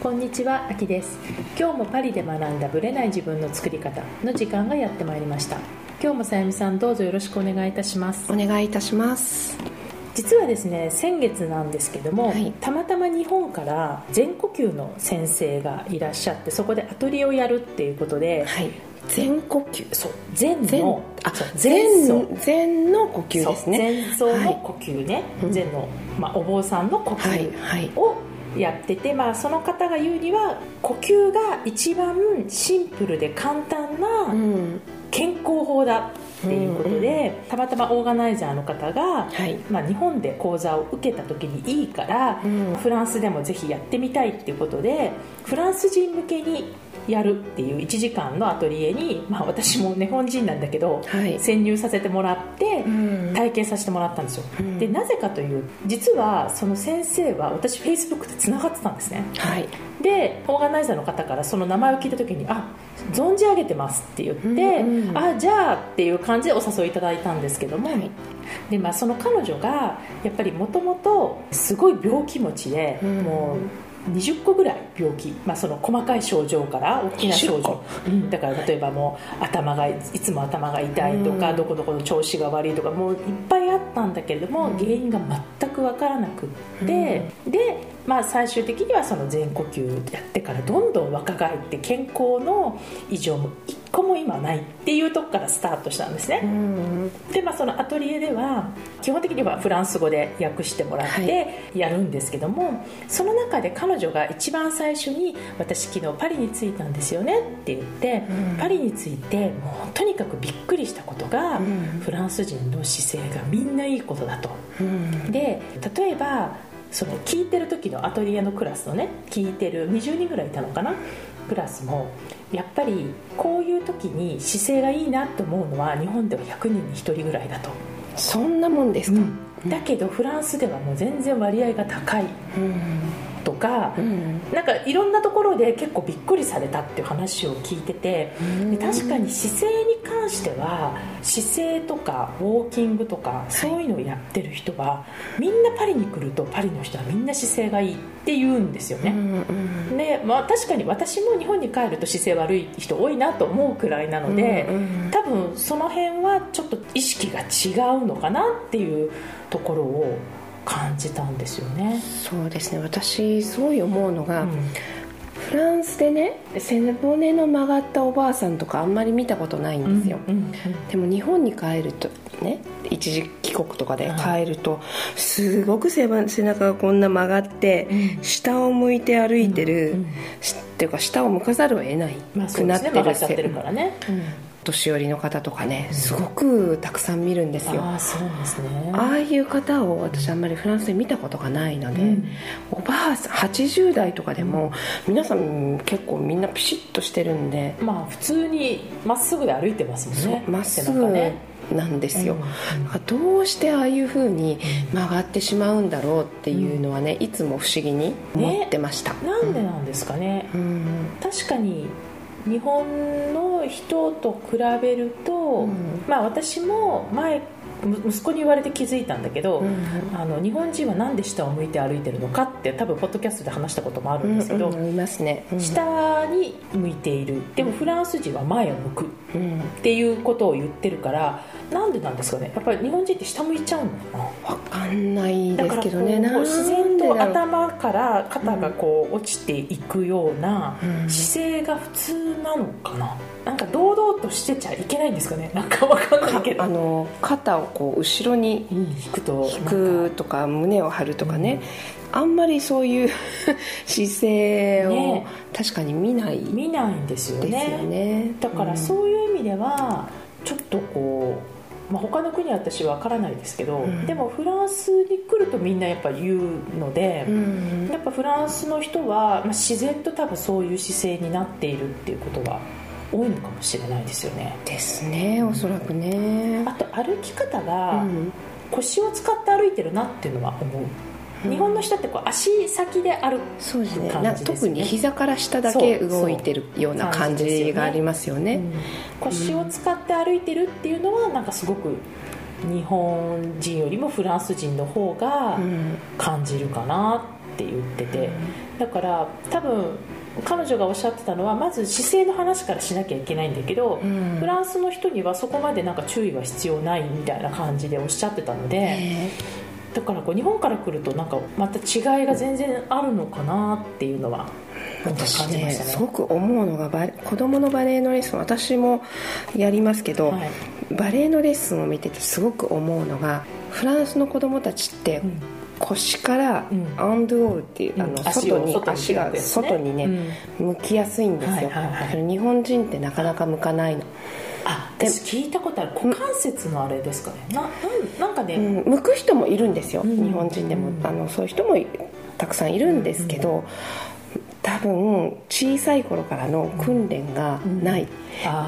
こんにちは、あきです。今日もパリで学んだブレない自分の作り方の時間がやってまいりました。今日もさゆみさんどうぞよろしくお願いいたします。お願いいたします。実はですね先月なんですけども、はい。たまたま日本から全呼吸の先生がいらっしゃってそこでアトリエをやるっていうことで、はい。全呼吸。そう禅全のあそう全の呼吸ですね。そう禅僧の呼吸ね、うん。禅の、まあ、お坊さんの呼はい吸はい。をやってて、まあ、その方が言うには呼吸が一番シンプルで簡単うなん。健康法だっていうことで、たまたまオーガナイザーの方が、はい。まあ、日本で講座を受けた時にいいから、うん。フランスでもぜひやってみたいっていうことでフランス人向けにやるっていう1時間のアトリエに、まあ、私も日本人なんだけど、はい。潜入させてもらって、うん。体験させてもらったんですよ、うん。でなぜかという実はその先生は私フェイスブックでつながってたんですね。はい。でオーガナイザーの方からその名前を聞いた時に「あ存じ上げてます」って言って「うんうん。あじゃあ」っていう感じでお誘いいただいたんですけども、はい。でまあ、その彼女がやっぱりもともとすごい病気持ちで、うん。もう20個ぐらい病気、まあ、その細かい症状から大きな症20個？状、うん、だから例えばもう頭がいつも頭が痛いとか、うん。どこどこの調子が悪いとかもういっぱいあったんだけれども、うん。原因が全く分からなくって、で、まあ、最終的にはその全呼吸やってからどんどん若返って健康の異常も一個も今ないっていうとこからスタートしたんですね。うんで、まあ、そのアトリエでは基本的にはフランス語で訳してもらっはてやるんですけども、その中で彼女が一番最初に「私昨日パリに着いたんですよね」って言って、うん。パリに着いてもうとにかくびっくりしたことが、うん。フランス人の姿勢がみんないいことだと。うん。で例えばその聞いてる時のアトリエのクラスのね聞いてる20人ぐらいいたのかな？クラスもやっぱりこういう時に姿勢がいいなと思うのは日本では100人に1人ぐらいだと、そんなもんですか？だけどフランスではもう全然割合が高い。うんとか、うん。なんかいろんなところで結構びっくりされたっていう話を聞いててで確かに姿勢に関しては姿勢とかウォーキングとかそういうのをやってる人はみんなパリに来るとパリの人はみんな姿勢がいいって言うんですようね。んうん。でまあ、確かに私も日本に帰ると姿勢悪い人多いなと思うくらいなので、うんうん。多分その辺はちょっと意識が違うのかなっていうところを感じたんですよね。そうですね。私すごい思うのが、うん。フランスでね背骨の曲がったおばあさんとかあんまり見たことないんですよ、うんうんでも日本に帰るとね一時帰国とかで帰ると、すごく背中がこんな曲がって、うん。下を向いて歩いてる、うんしっていうか下を向かざるを得ないくなってるですね。ってるからね、年寄りの方とかねすごくたくさん見るんですよ、ああそうですね。ああいう方を私あんまりフランスで見たことがないので、うん。おばあさん80代とかでも皆さん結構みんなピシッとしてるんでまあ普通にまっすぐで歩いてますもんね。まっす背ぐなんですよ、うんどうしてああいう風に曲がってしまうんだろうっていうのはねいつも不思議に思ってました、なんでなんですかね、うん。確かに日本の人と比べると、うん。まあ私も前む息子に言われて気づいたんだけど、うんあの日本人はなんで下を向いて歩いてるのかって多分ポッドキャストで話したこともあるんですけど、うんうんいますね、うん。下に向いている。でもフランス人は前を向くうん。っていうことを言ってるからなんでなんですかね。やっぱり日本人って下向いちゃうのかな。わかんないだからですけどね。こうなん自然と頭から肩がこう落ちていくようなうん。姿勢が普通なのかな。なんか堂々としてちゃいけないんですかね。なんかわかんないけど。あの肩をこう後ろにうん引くと引くとか胸を張るとかね、あんまりそういう 姿勢をね。確かに見ない。です見ないんですよよね。ねだからそういう意味ではちょっとこう、まあ、他の国は私は分からないですけど、うん。でもフランスに来るとみんなやっぱ言うので、うん、うんやっぱフランスの人は、まあ、自然と多分そういう姿勢になっているっていうことが多いのかもしれないですよね。ですねおそらくね。あと歩き方うがん。腰を使って歩いてるなっていうのは思う、うん。日本の人ってこう足先で歩くそうですね。感なじですよね特に膝から下だけ動いてるような感じがありますよね。う。ん。腰を使って歩いてるっていうのはなんかすごく日本人よりもフランス人の方がうん。感じるかなって言ってて、だから多分彼女がおっしゃってたのはまず姿勢の話からしなきゃいけないんだけど、うん、フランスの人にはそこまでなんか注意は必要ないみたいな感じでおっしゃってたのでだからこう日本から来るとなんかまた違いが全然あるのかなっていうのは私ね、ね、すごく思うのがバ子供のバレエのレッスン私もやりますけど、はい、バレエのレッスンを見ててすごく思うのがフランスの子供たちって、うん腰からアンドゥオールっていう、うん、あの外に足が外にね、向きやすいんですよ、はいはいはい、日本人ってなかなか向かないの。あ私聞いたことある。股関節のあれですかね。ななんかね、うん、向く人もいるんですよ、日本人でも、あのそういう人もたくさんいるんですけど、多分小さい頃からの訓練がない、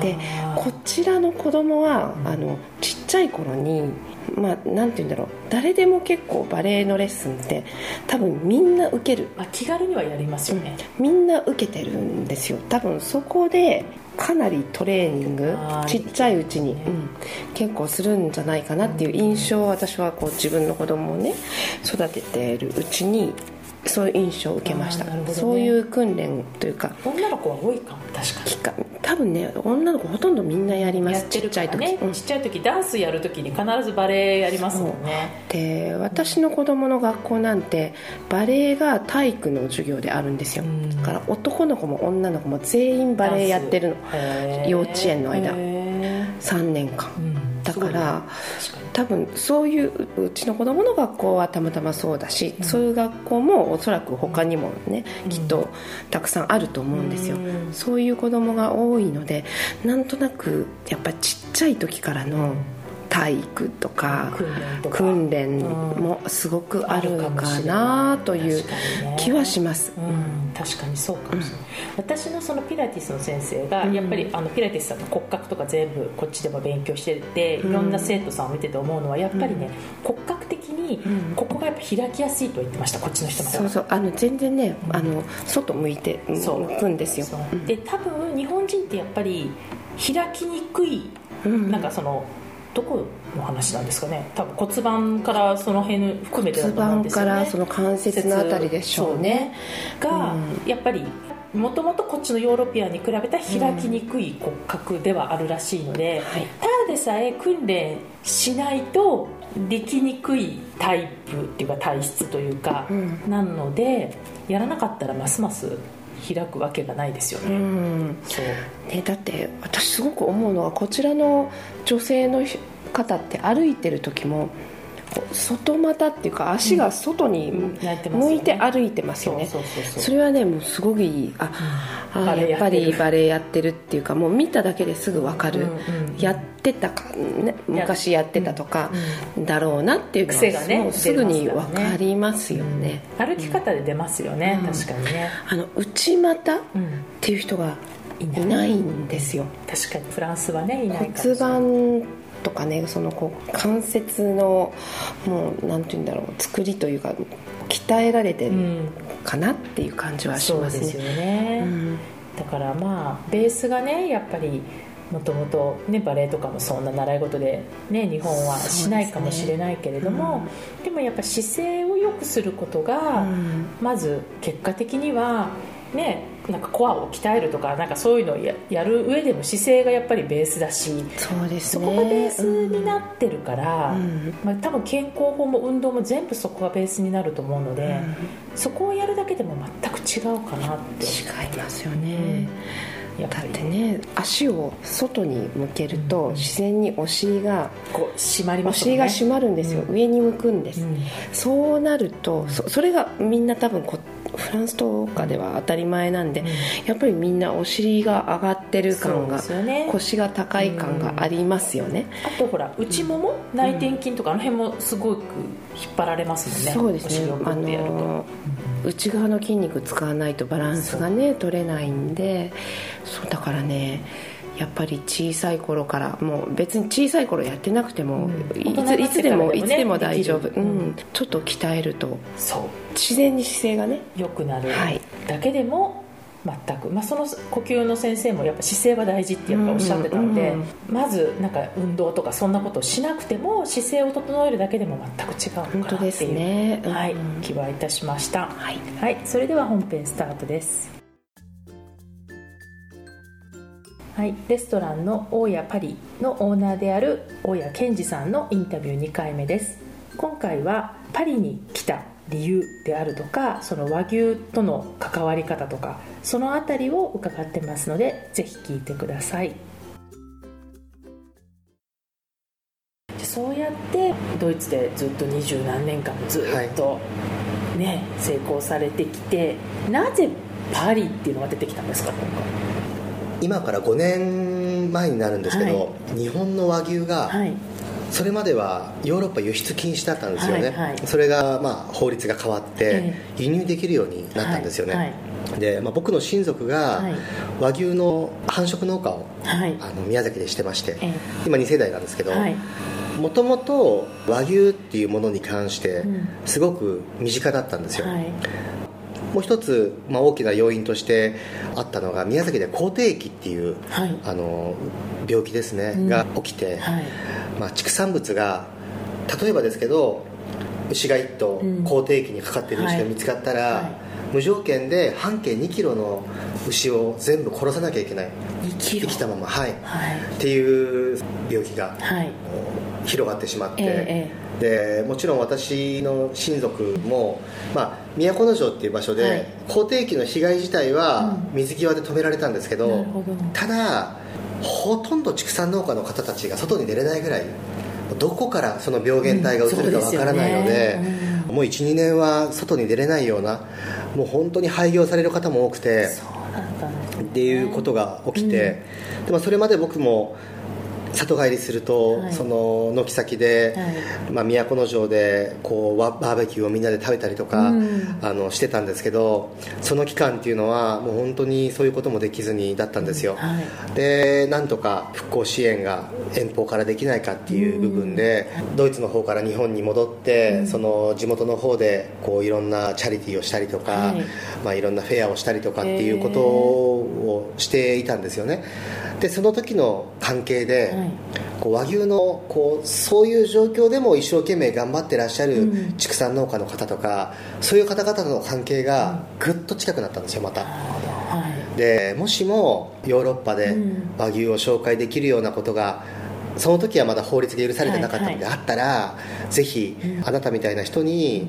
でこちらの子供はあのちっちゃい頃にまあなんて言うんだろう。誰でも結構バレエのレッスンって多分みんな受ける。あ気軽にはやりますよね、うん、みんな受けてるんですよ。多分そこでかなりトレーニングちっちゃいうちに、うん、結構するんじゃないかなっていう印象を私はこう自分の子供をね育ててるうちにそういう印象を受けました、ね、そういう訓練というか女の子は多いかも確かに。多分ね女の子ほとんどみんなやります。ちっちゃい時、ねうん、ちっちゃい時ダンスやる時に必ずバレエやりますもんね。で私の子供の学校なんてバレエが体育の授業であるんですよ、うん、だから男の子も女の子も全員バレエやってるの。幼稚園の間。3年間、うん。だから多分そういううちの子供の学校はたまたまそうだし、うん、そういう学校もおそらく他にもね、うん、きっとたくさんあると思うんですよ、うん、そういう子供が多いのでなんとなくやっぱちっちゃい時からの体育とか訓練もすごくあるかなという気はします、うん、確かにそうかもしれない、私のそのピラティスの先生がやっぱりあのピラティスさんの骨格とか全部こっちでも勉強してていろんな生徒さんを見てて思うのはやっぱりね骨格的にここがやっぱ開きやすいと言ってましたこっちの人もそうそう。あの全然ねあの外向いて向くんですよ。で多分日本人ってやっぱり開きにくいなんかそのどこの話なんですかね？多分骨盤からその辺含めてだと思うんですよ、ね、骨盤からその関節のあたりでしょうね。が、うん、やっぱりもともとこっちのヨーロピアンに比べたら開きにくい骨格ではあるらしいので、うんはい、ただでさえ訓練しないとできにくいタイプっていうか体質というか、うん、なのでやらなかったらますます開くわけがないですよね,、うん。そう。ねだって私すごく思うのはこちらの女性の方って歩いてる時も外股っていうか足が外に向いて歩いてますよね。それはねもうすごくいい。あ、うん、あやっぱりバレエやってるっていうかもう見ただけですぐ分かる、うんうん、やってたか、ね、昔やってたとかだろうなっていう癖がねもうすぐに分かりますよね、うん、歩き方で出ますよね、確かにね。あの内股っていう人がいないんですよ。確かにフランスはねいない。骨盤とかねそのこう関節のもう何て言うんだろう作りというか鍛えられてるかなっていう感じはしますね。そうですよね、うん、だからまあベースがねやっぱりもともと、ね、バレエとかもそんな習い事で、ね、日本はしないかもしれないけれどもで、ね。うん、でもやっぱ姿勢を良くすることが、うん、まず結果的にはねなんかコアを鍛えるとかなんかそういうのをややる上でも姿勢がやっぱりベースだしそうです、ね、そこがベースになってるから、うん、まあ、多分健康法も運動も全部そこがベースになると思うので、うん、そこをやるだけでも全く違うかなって。違いますよね、うん、だってね足を外に向けると自然にお尻がこう締まります、ね、お尻が締まるんですよ、上に向くんです、そうなるとそそれがみんな多分こフランスとかでは当たり前なんで、うん、やっぱりみんなお尻が上がってる感が、ね、腰が高い感がありますよね、うん、あとほら内もも、内転筋とかあの辺もすごく引っ張られますもんね。そうですね。あの内側の筋肉使わないとバランスがね取れないんでそうだからねやっぱり小さい頃からもう別に小さい頃やってなくても、うん、いついつでも、ね、いつでも大丈夫、うん、ちょっと鍛えると自然に姿勢がね良くなる。だけでも全く、まあ、その呼吸の先生もやっぱ姿勢は大事ってやっぱおっしゃってたので、まずなんか運動とかそんなことをしなくても姿勢を整えるだけでも全く違うのかなっていう、ね。はい、気はいたしました、はい、はい、それでは本編スタートですはい、レストランの大家パリのオーナーである大家健二さんのインタビュー2回目です。今回はパリに来た理由であるとかその和牛との関わり方とかその辺りを伺ってますのでぜひ聞いてください。そうやってドイツでずっと二十何年間ずっとね、はい、成功されてきてなぜパリっていうのが出てきたんですか今回？今から5年前になるんですけど、はい、日本の和牛が、はい。それまではヨーロッパ輸出禁止だったんですよね、はいはい、それがまあ法律が変わって輸入できるようになったんですよね、はいはい、で、まあ、僕の親族が和牛の繁殖農家を、はい、あの宮崎でしてまして、今2世代なんですけど、もともと和牛っていうものに関してすごく身近だったんですよ、もう一つ、まあ、大きな要因としてあったのが宮崎で口蹄疫っていう、はい、あの病気ですね、うん、が起きて、はい、まあ、畜産物が例えばですけど牛が1頭口蹄疫にかかってい。る牛が見つかったら、はい、無条件で半径2キロの牛を全部殺さなきゃいけない。生きたまま、はい、っていう病気が、広がってしまって、ええでもちろん私の親族も、まあ、都城っていう場所で、はい、口蹄疫の被害自体は水際で止められたんですけどうん、ただほとんど畜産農家の方たちが外に出れないぐらいどこからその病原体が移るかわからないのでうんでね。うん、もう12年は外に出れないようなもう本当に廃業される方も多くて、ね、っていうことが起きて、でもそれまで僕も里帰りすると、はい、その軒先で、はい、まあ、都城でこうバーベキューをみんなで食べたりとか、うん、あのしてたんですけどその期間っていうのはもう本当にそういうこともできずにだったんですよ、はい、でなんとか復興支援が遠方からできないかっていう部分で、うん、ドイツの方から日本に戻って、うん、その地元の方でこういろんなチャリティーをしたりとか、はい。まあ、いろんなフェアをしたりとかっていうことをしていたんですよね。でその時の関係で、はい、こう和牛のこうそういう状況でも一生懸命頑張ってらっしゃる畜産農家の方とか、うん、そういう方々との関係がぐっと近くなったんですよまた、はい、でもしもヨーロッパで和牛を紹介できるようなことがその時はまだ法律が許されてなかったのであったら、はいはい、ぜひあなたみたいな人に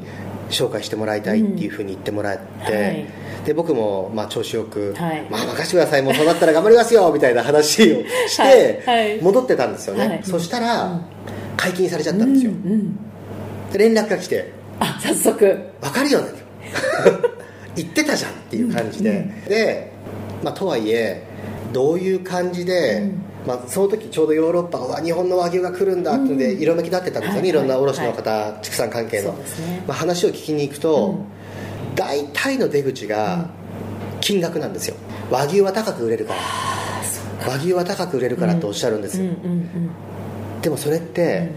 紹介してもらいたいっていうふうに言ってもらって、うん。はい。で僕もまあ調子よく、はい、まあ任せてください。もうそうなったら頑張りますよみたいな話をして戻ってたんですよね、はい、そしたら解禁されちゃったんですよ、うんうん、連絡が来てあ早速。分かるよね 言ってたじゃんっていう感じで、うん。うん、で、まあ、とはいえどういう感じで、うんまあ、その時ちょうどヨーロッパは日本の和牛が来るんだってので色めき立ってたんですよね、いろんな卸の方、畜産関係の、まあ、話を聞きに行くと、大体の出口が金額なんですよ。和牛は高く売れるから。和牛は高く売れるからっておっしゃるんですよ、でもそれって、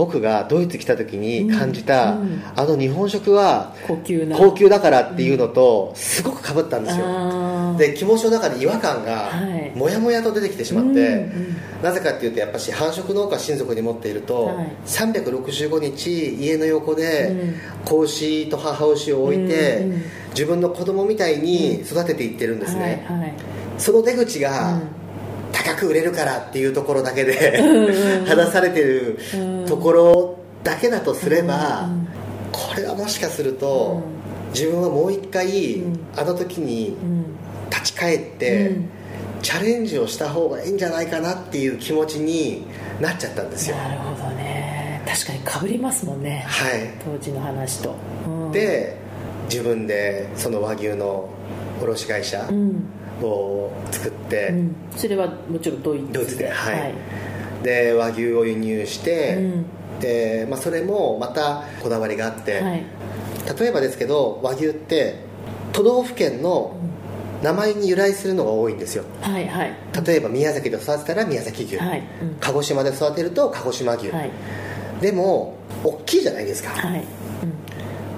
僕がドイツ来た時に感じた、うん。うん、あの日本食は高級高級だからっていうのとすごくかぶったんですよ、で気持ちの中で違和感がもやもやと出てきてしまって、はいなぜかっていうとやっぱし繁殖農家親族に持っていると、はい、365日家の横で子牛と母牛を置いて、うんうん、自分の子供みたいに育てていってるんですね、はいはい、その出口が、高く売れるからっていうところだけで話されてるところだけだとすればこれはもしかすると自分はもう一回あの時に立ち返ってチャレンジをした方がいいんじゃないかなっていう気持ちになっちゃったんですよ。なるほどね。確かにかぶりますもんね。はい。当時の話と、で自分でその和牛の卸会社、うんを作って、うん、それはもちろんドイツで。ドイツではい、はい、で和牛を輸入して、うん、でまあ、それもまたこだわりがあって、はい、例えばですけど和牛って都道府県の名前に由来するのが多いんですよ、はいはい、例えば宮崎で育てたら宮崎牛、はい。うん、鹿児島で育てると鹿児島牛、はい、でも大きいじゃないですか、はい。うん、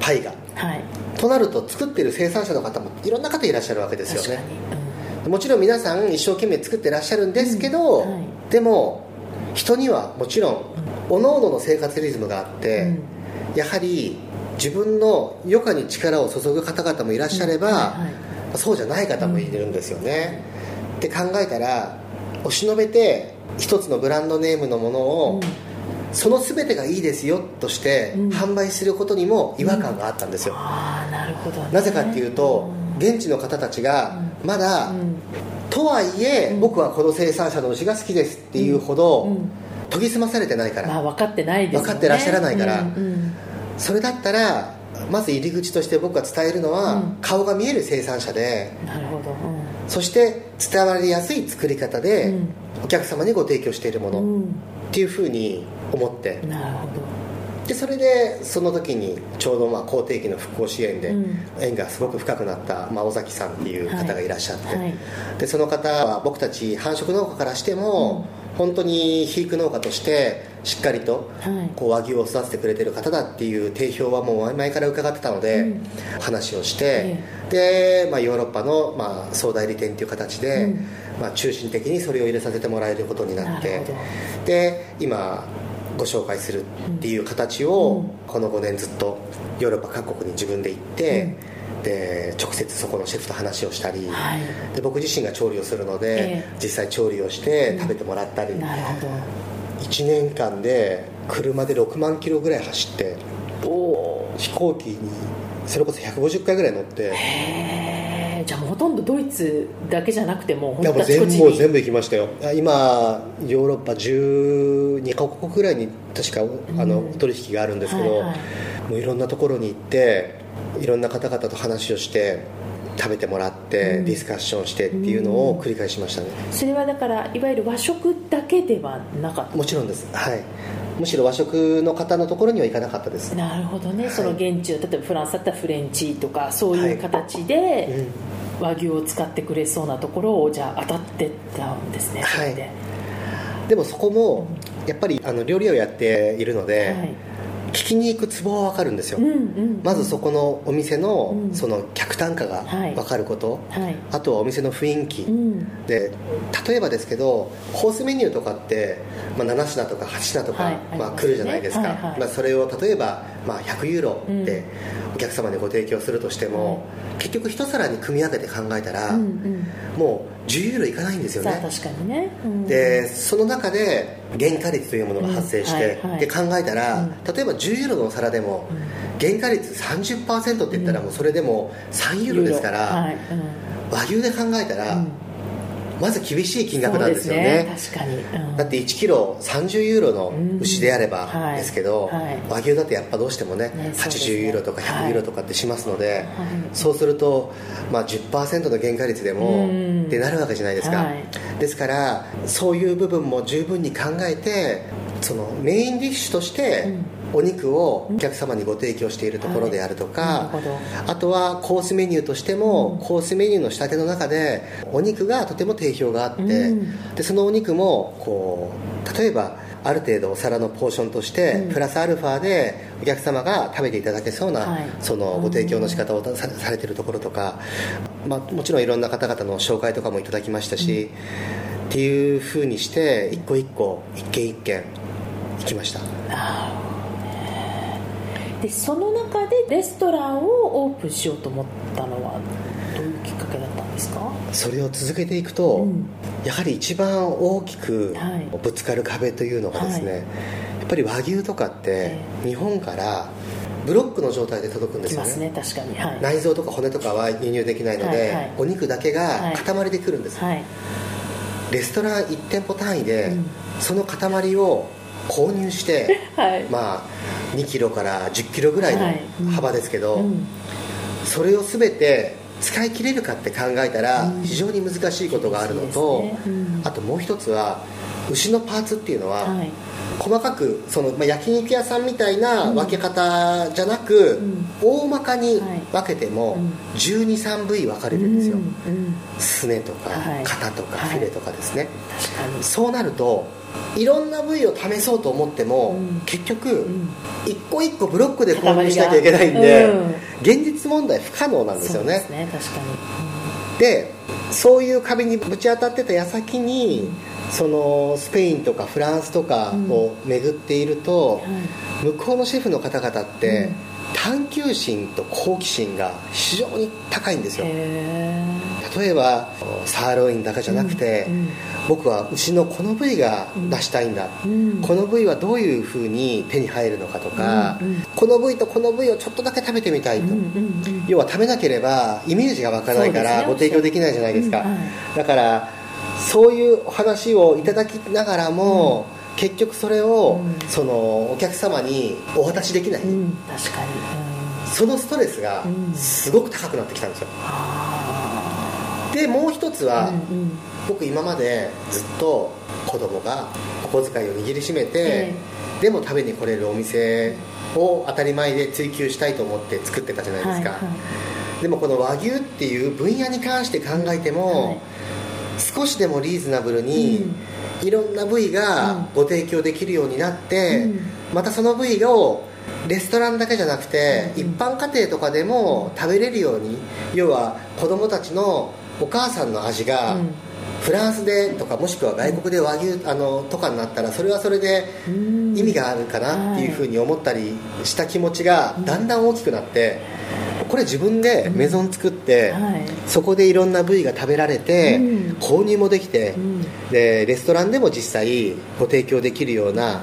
パイが。はい、となると作ってる生産者の方もいろんな方いらっしゃるわけですよね、うん、もちろん皆さん一生懸命作ってらっしゃるんですけど、うん。はい、でも人にはもちろんおのおのの生活リズムがあって、やはり自分の余暇に力を注ぐ方々もいらっしゃれば、はいはい、そうじゃない方もいるんですよね、って考えたらおしのべて一つのブランドネームのものを、その全てがいいですよとして販売することにも違和感があったんですよ、なるほど、なぜかっていうと、現地の方たちがまだ、とはいえ、僕はこの生産者の牛が好きですっていうほど、研ぎ澄まされてないから、まあ、分かってないです、ね、分かってらっしゃらないから、それだったらまず入り口として僕が伝えるのは、顔が見える生産者でなるほど、そして伝わりやすい作り方で、お客様にご提供しているもの。っていうふうに思って。なるほどでそれでその時にちょうどまあ口蹄疫の復興支援で縁がすごく深くなった、まあ、尾崎さんっていう方がいらっしゃって、はいはい、でその方は僕たち繁殖農家からしても、うん、本当に肥育農家としてしっかりとこう和牛を育ててくれてる方だっていう定評はもう前から伺ってたので、うん、話をして、で、まあ、ヨーロッパのまあ総代理店っていう形で、うん。まあ、中心的にそれを入れさせてもらえることになってで今ご紹介するっていう形をこの5年ずっとヨーロッパ各国に自分で行って、で直接そこのシェフと話をしたり、はい、で僕自身が調理をするので、えー、実際調理をして食べてもらったり、うん、なるほど。1年間で車で6万キロぐらい走って飛行機にそれこそ150回ぐらい乗ってとんどドイツだけじゃなくてもう本当全部全部行きましたよ。今ヨーロッパ12カ国ぐらいに確かあの、取引があるんですけど、はいはい、もういろんなところに行っていろんな方々と話をして食べてもらって、うん、ディスカッションしてっていうのを繰り返しましたね、それはだからいわゆる和食だけではなかった。もちろんです。はい。むしろ和食の方のところには行かなかったです。なるほどね、はい、その現地の例えばフランスだったらフレンチとかそういう形で、はいうん和牛を使ってくれそうなところをじゃあ当たってったんですね、はい、で。もそこもやっぱりあの料理をやっているので、はい。聞きに行くツボは分かるんですよ、うんうんうん、まずそこのお店のその客単価が分かること、はい、あとはお店の雰囲気、うん、で例えばですけどコースメニューとかって、まあ、7品とか8品とか、はい、まあ、来るじゃないですか、はいはい、まあ、それを例えば、まあ、100ユーロでお客様にご提供するとしても、うん、結局一皿に組み上げて考えたら、うんうん、もう10ユーロいかないんですよね。確かにね、うん、でその中で原価率というものが発生して、はいはい、で考えたら、例えば10ユーロのお皿でも、原価率30%って言ったらもうそれでも3ユーロですから、はい、和牛で考えたら、まず厳しい金額なんですよね、ね、確かに、うん、だって1キロ30ユーロの牛であればですけど、うんはい、和牛だとやっぱどうしてもねね80ユーロとか100ユーロとかってしますので、はい、そうすると、まあ、10%の原価率でもってなるわけじゃないですか、はい、ですからそういう部分も十分に考えてそのメインディッシュとして、うんお肉をお客様にご提供しているところであるとか、はい、あとはコースメニューとしても、コースメニューの仕立ての中でお肉がとても定評があって、うん、でそのお肉もこう例えばある程度お皿のポーションとして、プラスアルファでお客様が食べていただけそうな、はい、そのご提供の仕方をさされているところとか、まあ、もちろんいろんな方々の紹介とかもいただきましたし、うん、っていうふうにして一個一個一軒一軒行きました。でその中でレストランをオープンしようと思ったのはどういうきっかけだったんですか？それを続けていくと、うん、やはり一番大きくぶつかる壁というのがですね、はい、やっぱり和牛とかって日本からブロックの状態で届くんですよね、ね、確かに、はい、内臓とか骨とかは輸入できないので、はいはい、お肉だけが塊でくるんです、はい、レストラン1店舗単位で、その塊を購入して、はい、まあ2キロから10キロぐらいの幅ですけど、はいうん、それを全て使い切れるかって考えたら非常に難しいことがあるのと、ね。うん、あともう一つは牛のパーツっていうのは、はい、細かくその、まあ、焼肉屋さんみたいな分け方じゃなく、うん、大まかに分けても1 2 3部位分かれるんですよ、すねとか肩とかフィレとかですね、そうなるといろんな部位を試そうと思っても、うん、結局、うん、一個一個ブロックで購入しなきゃいけないんで、うん、現実問題不可能なんですよね。ね確かに、でそういう壁にぶち当たってた矢先に、そのスペインとかフランスとかを巡っていると、向こうのシェフの方々って、探求心と好奇心が非常に高いんですよ。例えばサーロインだけじゃなくて、うんうん、僕は牛のこの部位が出したいんだ、うん、この部位はどういうふうに手に入るのかとか、うんうん、この部位とこの部位をちょっとだけ食べてみたいと、うんうんうん、要は食べなければイメージが湧かないからご提供できないじゃないですか、だからそういうお話をいただきながらも、結局それを、うん、そのお客様にお渡しできない、うん、確かに、うん、そのストレスがすごく高くなってきたんですよ、でもう一つは、うんうん、僕今までずっと子供がお小遣いを握りしめて、えー、でも食べに来れるお店を当たり前で追求したいと思って作ってたじゃないですか、はいはい、でもこの和牛っていう分野に関して考えても、はい、少しでもリーズナブルに、いろんな部位がご提供できるようになって、またその部位をレストランだけじゃなくて、一般家庭とかでも食べれるように要は子供たちのお母さんの味が、フランスでとかもしくは外国で和牛あのとかになったらそれはそれで意味があるかなっていうふうに思ったりした気持ちがだんだん大きくなってこれ自分でメゾン作って、そこでいろんな部位が食べられて、購入もできて、でレストランでも実際ご提供できるような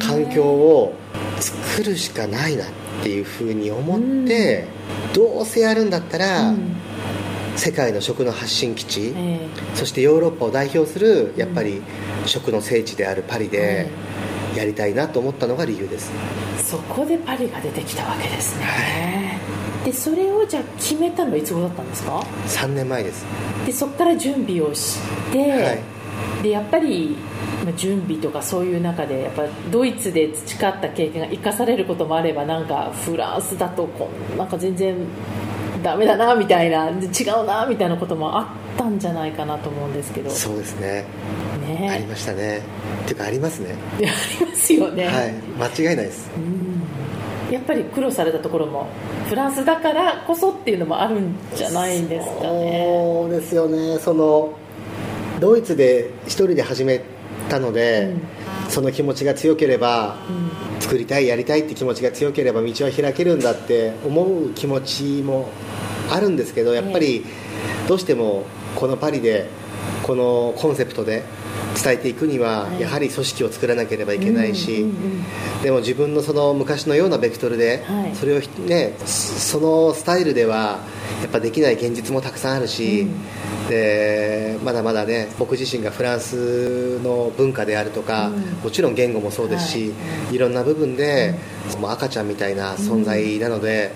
環境を作るしかないなっていうふうに思って、どうせやるんだったら、世界の食の発信基地、そしてヨーロッパを代表するやっぱり食の聖地であるパリでやりたいなと思ったのが理由です、そこでパリが出てきたわけですね、はいでそれをじゃあ決めたのはいつ頃だったんですか？3年前です。でそこから準備をして、はい、でやっぱり準備とかそういう中でやっぱドイツで培った経験が生かされることもあればなんかフランスだとこなんか全然ダメだなみたいな違うなみたいなこともあったんじゃないかなと思うんですけど。そうですね。ね。ありましたね。っていうかありますね。ありますよね。はい。間違いないです、うんやっぱり苦労されたところもフランスだからこそっていうのもあるんじゃないんですかね。そうですよね。そのドイツで一人で始めたので、うん、その気持ちが強ければ、うん、作りたいやりたいって気持ちが強ければ道は開けるんだって思う気持ちもあるんですけどやっぱりどうしてもこのパリでこのコンセプトで伝えていくにはやはり組織を作らなければいけないし、でも自分のその昔のようなベクトルで、それをねそのスタイルではやっぱできない現実もたくさんあるし、でまだまだね僕自身がフランスの文化であるとか、もちろん言語もそうですし、い、ろんな部分で、もう赤ちゃんみたいな存在なので、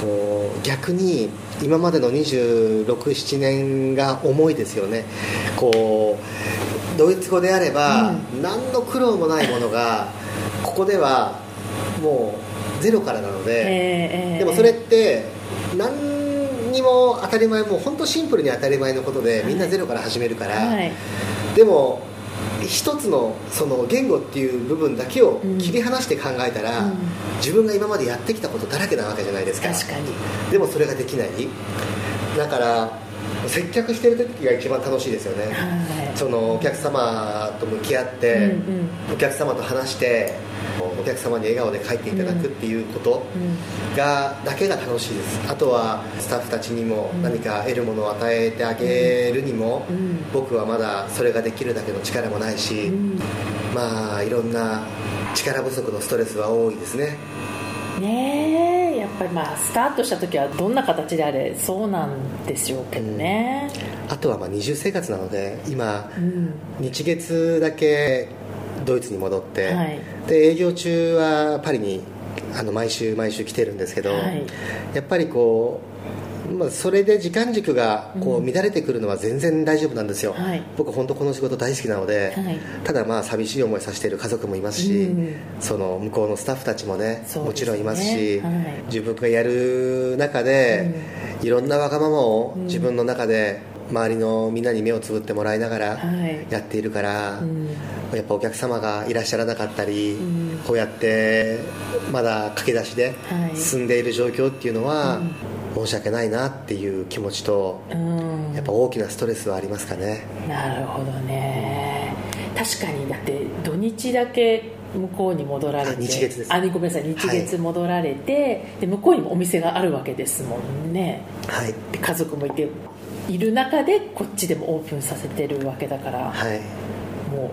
こう逆に今までの267年が重いですよね。こうドイツ語であれば、うん、何の苦労もないものがここではもうゼロからなので、えー、でもそれって何にも当たり前もう本当シンプルに当たり前のことで、みんなゼロから始めるから、はい、でも一つのその言語っていう部分だけを切り離して考えたら、うん、自分が今までやってきたことだらけなわけじゃないですか。確かに。でもそれができない。だから接客してる時が一番楽しいですよね、はい、そのお客様と向き合って、うんうん、お客様と話してお客様に笑顔で帰っていただくっていうことが、だけが楽しいです。あとはスタッフたちにも何か得るものを与えてあげるにも、僕はまだそれができるだけの力もないし、まあいろんな力不足のストレスは多いですねねえやっぱりまあスタートした時はどんな形であれそうなんでしょうけどね、うん、あとはまあ二重生活なので今、うん、日月だけドイツに戻って、はい、で営業中はパリにあの毎週毎週来てるんですけど、はい、やっぱりこうまあ、それで時間軸がこう乱れてくるのは全然大丈夫なんですよ、うんはい、僕本当この仕事大好きなので、はい、ただまあ寂しい思いさせている家族もいますし、うん、その向こうのスタッフたちもね、ね、もちろんいますし、はい、自分がやる中で、うん、いろんなわがままを自分の中で周りのみんなに目をつぶってもらいながらやっているから、はい、やっぱお客様がいらっしゃらなかったり、うん、こうやってまだ駆け出しで進んでいる状況っていうのは、申し訳ないなっていう気持ちと、うん、やっぱ大きなストレスはありますかね。なるほどね。確かにだって土日だけ向こうに戻られて。日月です。あごめんなさい日月戻られて、はい、で向こうにもお店があるわけですもんね、はい、で家族もいている中でこっちでもオープンさせてるわけだから、はい、も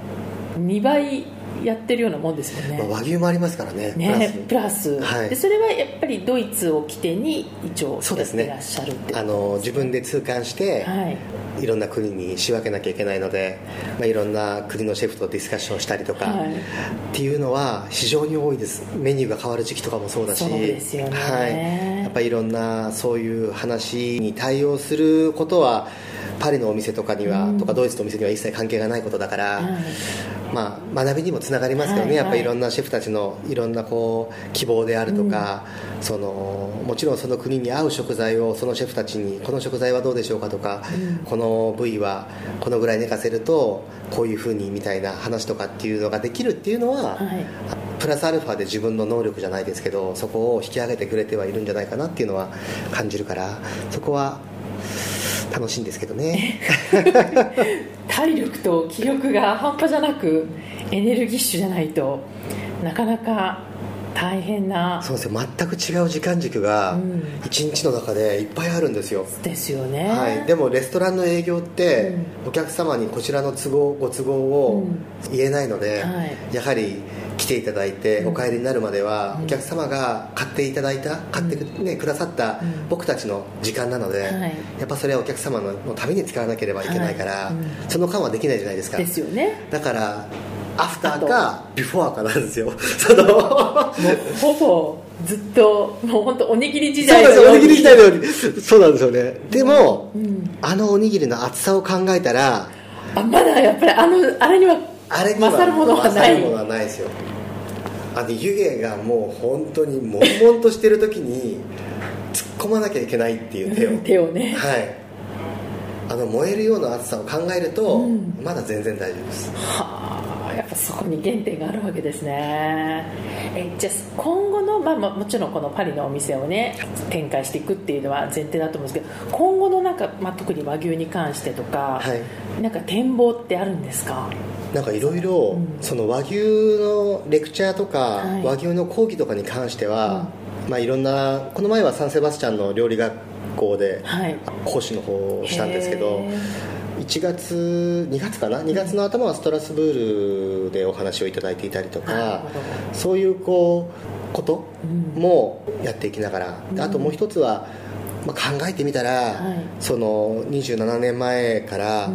う2倍やってるようなもんですよね、まあ、和牛もありますからね。ねプラス。はい、でそれはやっぱりドイツを起点に一応やってらっしゃるって、ね、あの自分で痛感して、はい、いろんな国に仕分けなきゃいけないので、まあ、いろんな国のシェフとディスカッションしたりとか、はい、っていうのは非常に多いです。メニューが変わる時期とかもそうだし。そうですよね、はい、やっぱりいろんなそういう話に対応することはパリのお店とかには、うん、とかドイツのお店には一切関係がないことだから、まあ、学びにもつながりますけどね、やっぱりいろんなシェフたちのいろんなこう希望であるとか、うん、そのもちろんその国に合う食材をそのシェフたちにこの食材はどうでしょうかとか、うん、この部位はこのぐらい寝かせるとこういうふうにみたいな話とかっていうのができるっていうのは、はい、プラスアルファで自分の能力じゃないですけどそこを引き上げてくれてはいるんじゃないかなっていうのは感じるからそこは楽しいんですけどね。体力と気力が半端じゃなくエネルギッシュじゃないとなかなか大変なそうですよ。全く違う時間軸が一日の中でいっぱいあるんですよ、ですよね、はい、でもレストランの営業ってお客様にこちらの都合ご都合を言えないので、うんはい、やはり来ていただいてお帰りになるまではお客様が買っていただいた買って、ね、くださった僕たちの時間なので、やっぱそれはお客様のために使わなければいけないから、その間はできないじゃないですか。ですよね。だからアフターかビフォーかなんですよ。その。ほぼずっともう本当おにぎり時代のようにそうなんですおにぎり時代のように。そうなんですよね。でも、うん。うん、あのおにぎりの厚さを考えたらあまだやっぱりあのあれにはあれには勝るものはない。ものはないですよ。あの湯気がもう本当に悶々としてる時に突っ込まなきゃいけないっていう手を。手をね。はい。あの燃えるような熱さを考えると、うん、まだ全然大丈夫です。はあそこに原点があるわけですね。えじゃあ今後の、まあ、もちろんこのパリのお店をね展開していくっていうのは前提だと思うんですけど今後のなんか、まあ、特に和牛に関してとか、はい、なんか展望ってあるんですか？なんかいろいろその和牛のレクチャーとか、はい、和牛の講義とかに関しては、うん、まあ、いろんなこの前はサンセバスチャンの料理学校で講師の方をしたんですけど、はい、1月2月かな？2月の頭はストラスブールでお話をいただいていたりとか、うん、そういうこうこともやっていきながら、うん、あともう一つはまあ、考えてみたら、はい、その27年前から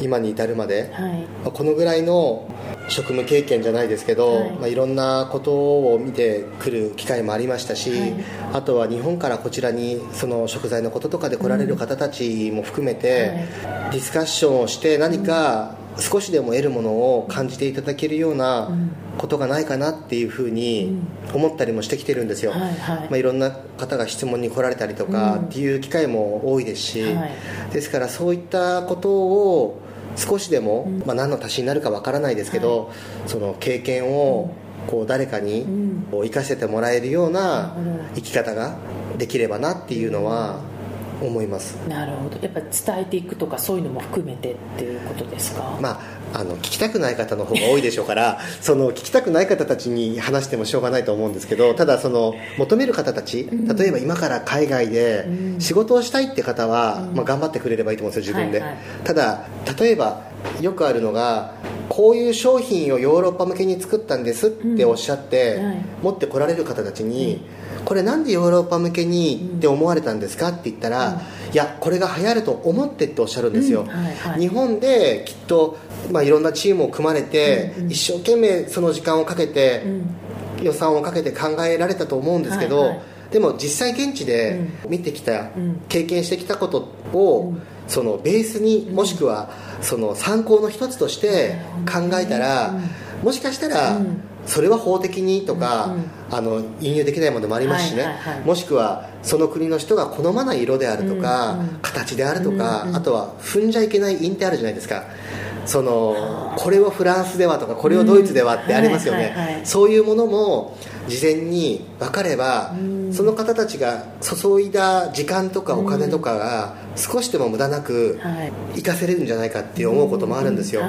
今に至るまで、うんはい、まあ、このぐらいの職務経験じゃないですけど、はい。まあ、いろんなことを見てくる機会もありましたし、はい、あとは日本からこちらにその食材のこととかで来られる方たちも含めて、うん、ディスカッションをして何か少しでも得るものを感じていただけるようなことがないかなっていうふうに思ったりもしてきてるんですよ、はいはい。まあ、いろんな方が質問に来られたりとかっていう機会も多いですし、はい、ですからそういったことを少しでも、まあ、何の足しになるかわからないですけど、はい、その経験をこう誰かに生かせてもらえるような生き方ができればなっていうのは思います。なるほど。やっぱ伝えていくとかそういうのも含めてっていうことですか？まああの聞きたくない方の方が多いでしょうから その聞きたくない方たちに話してもしょうがないと思うんですけどただその求める方たち例えば今から海外で仕事をしたいって方は、まあ、頑張ってくれればいいと思うんですよ自分で、はいはい、ただ例えばよくあるのがこういう商品をヨーロッパ向けに作ったんですっておっしゃって、はい、持ってこられる方たちに、これなんでヨーロッパ向けにって思われたんですか？って言ったら、いやこれが流行ると思ってっておっしゃるんですよ、はいはい、日本できっと、まあ、いろんなチームを組まれて、うんうん、一生懸命その時間をかけて、うん、予算をかけて考えられたと思うんですけど、はいはい、でも実際現地で見てきた、うん、経験してきたことを、そのベースにもしくはその参考の一つとして考えたら、もしかしたら、それは法的にとか、あの輸入できないものもありますしね、もしくはその国の人が好まない色であるとか、形であるとか、あとは踏んじゃいけない印ってあるじゃないですか。そのこれをフランスではとかこれをドイツではってありますよね、そういうものも事前に分かれば、その方たちが注いだ時間とかお金とかが少しでも無駄なく生かせれるんじゃないかって思うこともあるんですよ、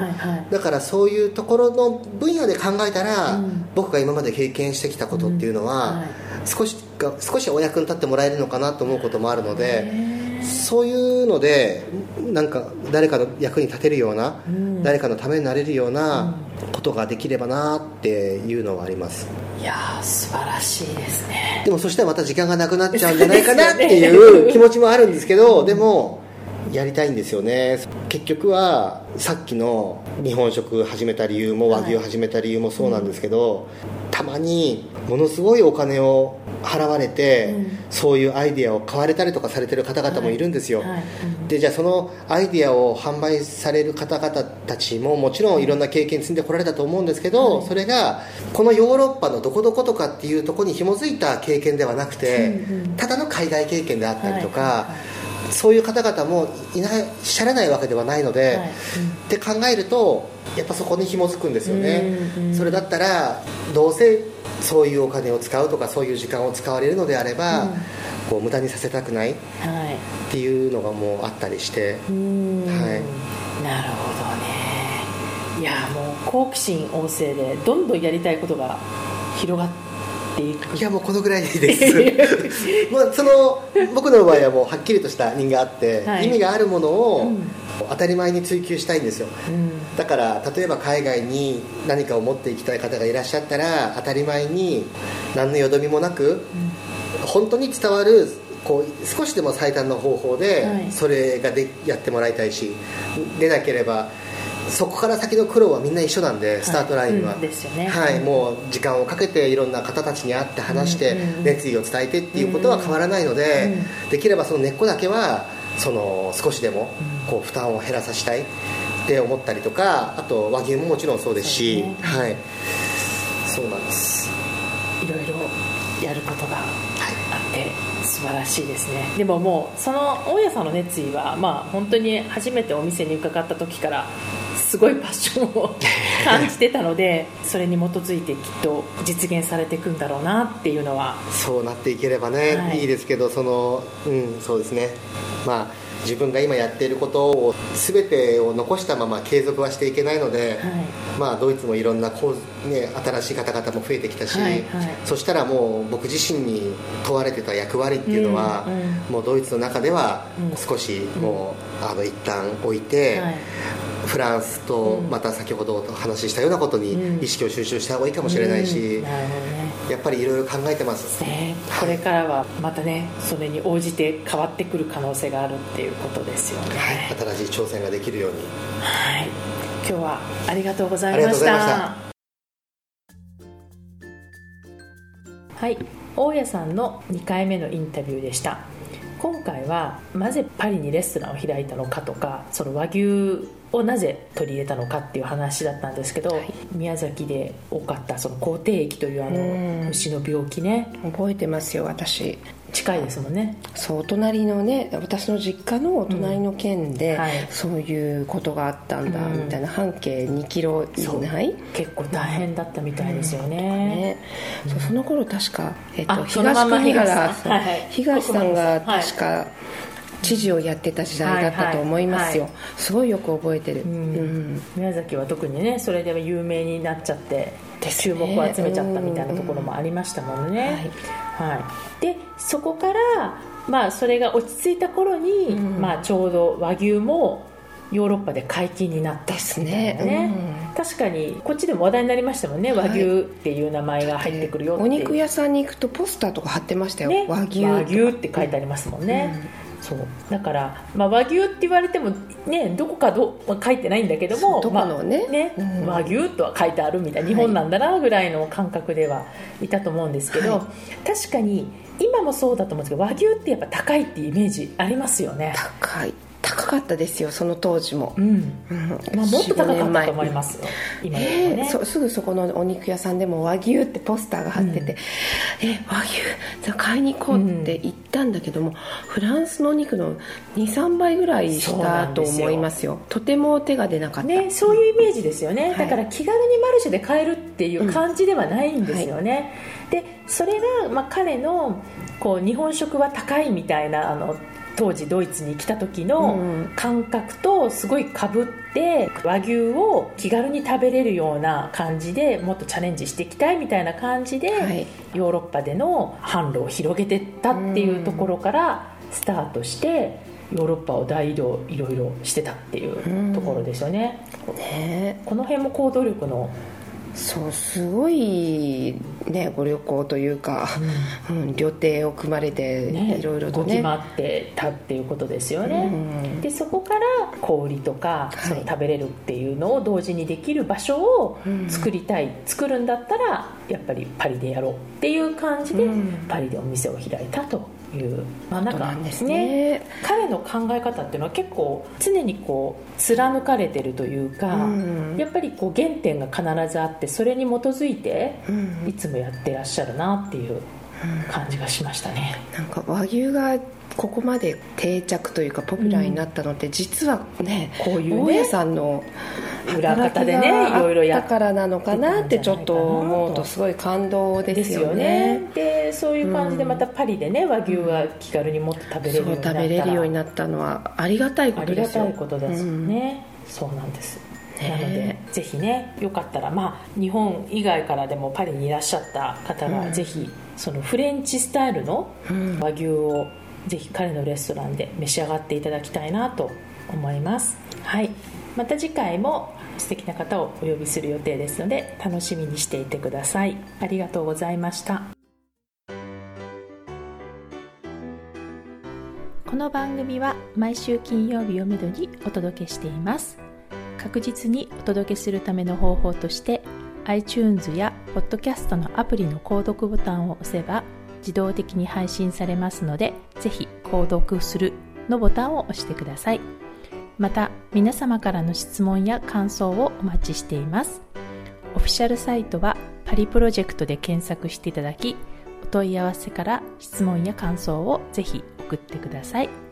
だからそういうところの分野で考えたら、僕が今まで経験してきたことっていうのは、少し少しお役に立ってもらえるのかなと思うこともあるので。そういうのでなんか誰かの役に立てるような、うん、誰かのためになれるようなことができればなっていうのはあります。いや素晴らしいですねでもそしたらまた時間がなくなっちゃうんじゃないかなっていう気持ちもあるんですけどでもやりたいんですよね。結局はさっきの日本食始めた理由も和牛始めた理由もそうなんですけど、はい、たまにものすごいお金を払われて、うん、そういうアイデアを買われたりとかされてる方々もい。るんですよ、はい。はい、でじゃあそのアイデアを販売される方々たちももちろんい。ろんな経験積んでこられたと思うんですけど、それがこのヨーロッパのどこどことかっていうところに紐づいた経験ではなくて、うんうん、ただの海外経験であったりとか、そういう方々もいないしゃらないわけではないので、はい。うん、って考えるとやっぱそこに紐づくんですよね、うんうん、それだったらどうせそういうお金を使うとかそういう時間を使われるのであれば、うん、こう無駄にさせたくないっていうのがもうあったりして、はい、なるほどね。いやもう好奇心旺盛でどんどんやりたいことが広がってっていくいやもうこのぐらいです。まあその僕の場合はもうはっきりとした人があって、はい、意味があるものを、当たり前に追求したいんですよ、うん、だから例えば海外に何かを持っていきたい方がいらっしゃったら当たり前に何のよどみもなく、うん、本当に伝わるこう少しでも最短の方法でそれがでやってもらいたいしでなければそこから先の苦労はみんな一緒なんでスタートラインは、はい、ね、はい、もう時間をかけていろんな方たちに会って話して熱意を伝えてっていうことは変わらないので、できればその根っこだけはその少しでもこう負担を減らさせたいって思ったりとかあと和牛ももちろんそうですし、ね、はい。そうなんです。いろいろやることがあって、はい、素晴らしいですね。でももうその大家さんの熱意はまあ本当に初めてお店に伺った時からすごいパッションを感じてたので それに基づいてきっと実現されていくんだろうなっていうのはそうなっていければね、はい、いいですけどそのうんそうですね。まあ自分が今やっていることを全てを残したまま継続はしていけないので、はい、まあ、ドイツもいろんなこう、ね、新しい方々も増えてきたし、はいはい、そしたらもう僕自身に問われてた役割っていうのは、うんうん、もうドイツの中では少しもう、うん、あの一旦置いて、フランスとまた先ほど話したようなことに意識を集中した方がいいかもしれないし、うん。ね、やっぱりいろいろ考えてます、ね、これからはまたねそれに応じて変わってくる可能性があるっていうことですよね、はい、新しい挑戦ができるように。はい。今日はありがとうございました。はい。大家さんの2回目のインタビューでした今回はなぜパリにレストランを開いたのかとかその和牛をなぜ取り入れたのかっていう話だったんですけど、はい、宮崎で多かったその口蹄疫というあの牛の病気ね。覚えてますよ私近いですもんね。そう隣のね私の実家の隣の県で、うん。はい、そういうことがあったんだ、うん、みたいな半径2キロ以内？結構大変だったみたいですよね。ね、そうその頃確か、えっと、東国原さん、はい、東さんが確か、知事をやってた時代だったと思いますよ、はいはい。はい、すごいよく覚えてる、うん、宮崎は特にねそれでは有名になっちゃって注目を集めちゃったみたいなところもありましたもんね、はい、はい、でそこからまあそれが落ち着いた頃に、うん、まあ、ちょうど和牛もヨーロッパで解禁になったですね。ね、うん、確かにこっちでも話題になりましたもんね、和牛っていう名前が入ってくるよって、お肉屋さんに行くとポスターとか貼ってましたよ、ね、和牛和牛って書いてありますもんね、うんそう。だから、まあ、和牛って言われても、ね、どこかど、まあ、書いてないんだけども和牛とは書いてあるみたいな日本なんだなぐらいの感覚ではいたと思うんですけど、はい、確かに今もそうだと思うんですけど和牛ってやっぱ高いっていうイメージありますよね。高い高かったですよその当時も、うん、うん、まあ、もっと高かったと思います今ね、えー、すぐそこのお肉屋さんでも和牛ってポスターが貼ってて、うん、え和牛じゃ買いに行こうって言ったんだけども、うん、フランスのお肉の23倍ぐらいしたと思いますよ。とても手が出なかった、ね、そういうイメージですよね、はい、だから気軽にマルシェで買えるっていう感じではないんですよね、はい、でそれが、まあ、彼のこう日本食は高いみたいなあの当時ドイツに来た時の感覚とすごいかぶって和牛を気軽に食べれるような感じでもっとチャレンジしていきたいみたいな感じで、ヨーロッパでの販路を広げていったっていうところからスタートしてヨーロッパを大移動いろいろしてたっていうところですよね。ね。この辺も行動力のそうすごい、ね、ご旅行というか、うん、うん、旅程を組まれて、ね、いろいろとね。決まってたっていうことですよね、うん、でそこから小売とか、その食べれるっていうのを同時にできる場所を作りたい、うん、作るんだったらやっぱりパリでやろうっていう感じで、パリでお店を開いたというまあなんかですね。彼の考え方っていうのは結構常にこう貫かれてるというか、うん、やっぱりこう原点が必ずあってそれに基づいていつもやってらっしゃるなっていう感じがしましたね、うん、なんか和牛がここまで定着というかポピュラーになったのって、実はねこういうね大家さんの裏方でねいろいろやったからなのかなってちょっと思うとすごい感動ですよね。でそういう感じでまたパリでね、和牛は気軽にもっと食べれるようになった食べれるようになったのはありがたいことですよ。ありがたいことですよね、そうなんですなのでぜひねよかったらまあ日本以外からでもパリにいらっしゃった方が、ぜひそのフレンチスタイルの和牛をぜひ彼のレストランで召し上がっていただきたいなと思います。はい。また次回も素敵な方をお呼びする予定ですので楽しみにしていてください。ありがとうございました。この番組は毎週金曜日をめどにお届けしています確実にお届けするための方法として iTunes や Podcast のアプリの購読ボタンを押せば自動的に配信されますので、ぜひ購読するのボタンを押してください。また、皆様からの質問や感想をお待ちしています。オフィシャルサイトはパリプロジェクトで検索していただき、お問い合わせから質問や感想をぜひ送ってください。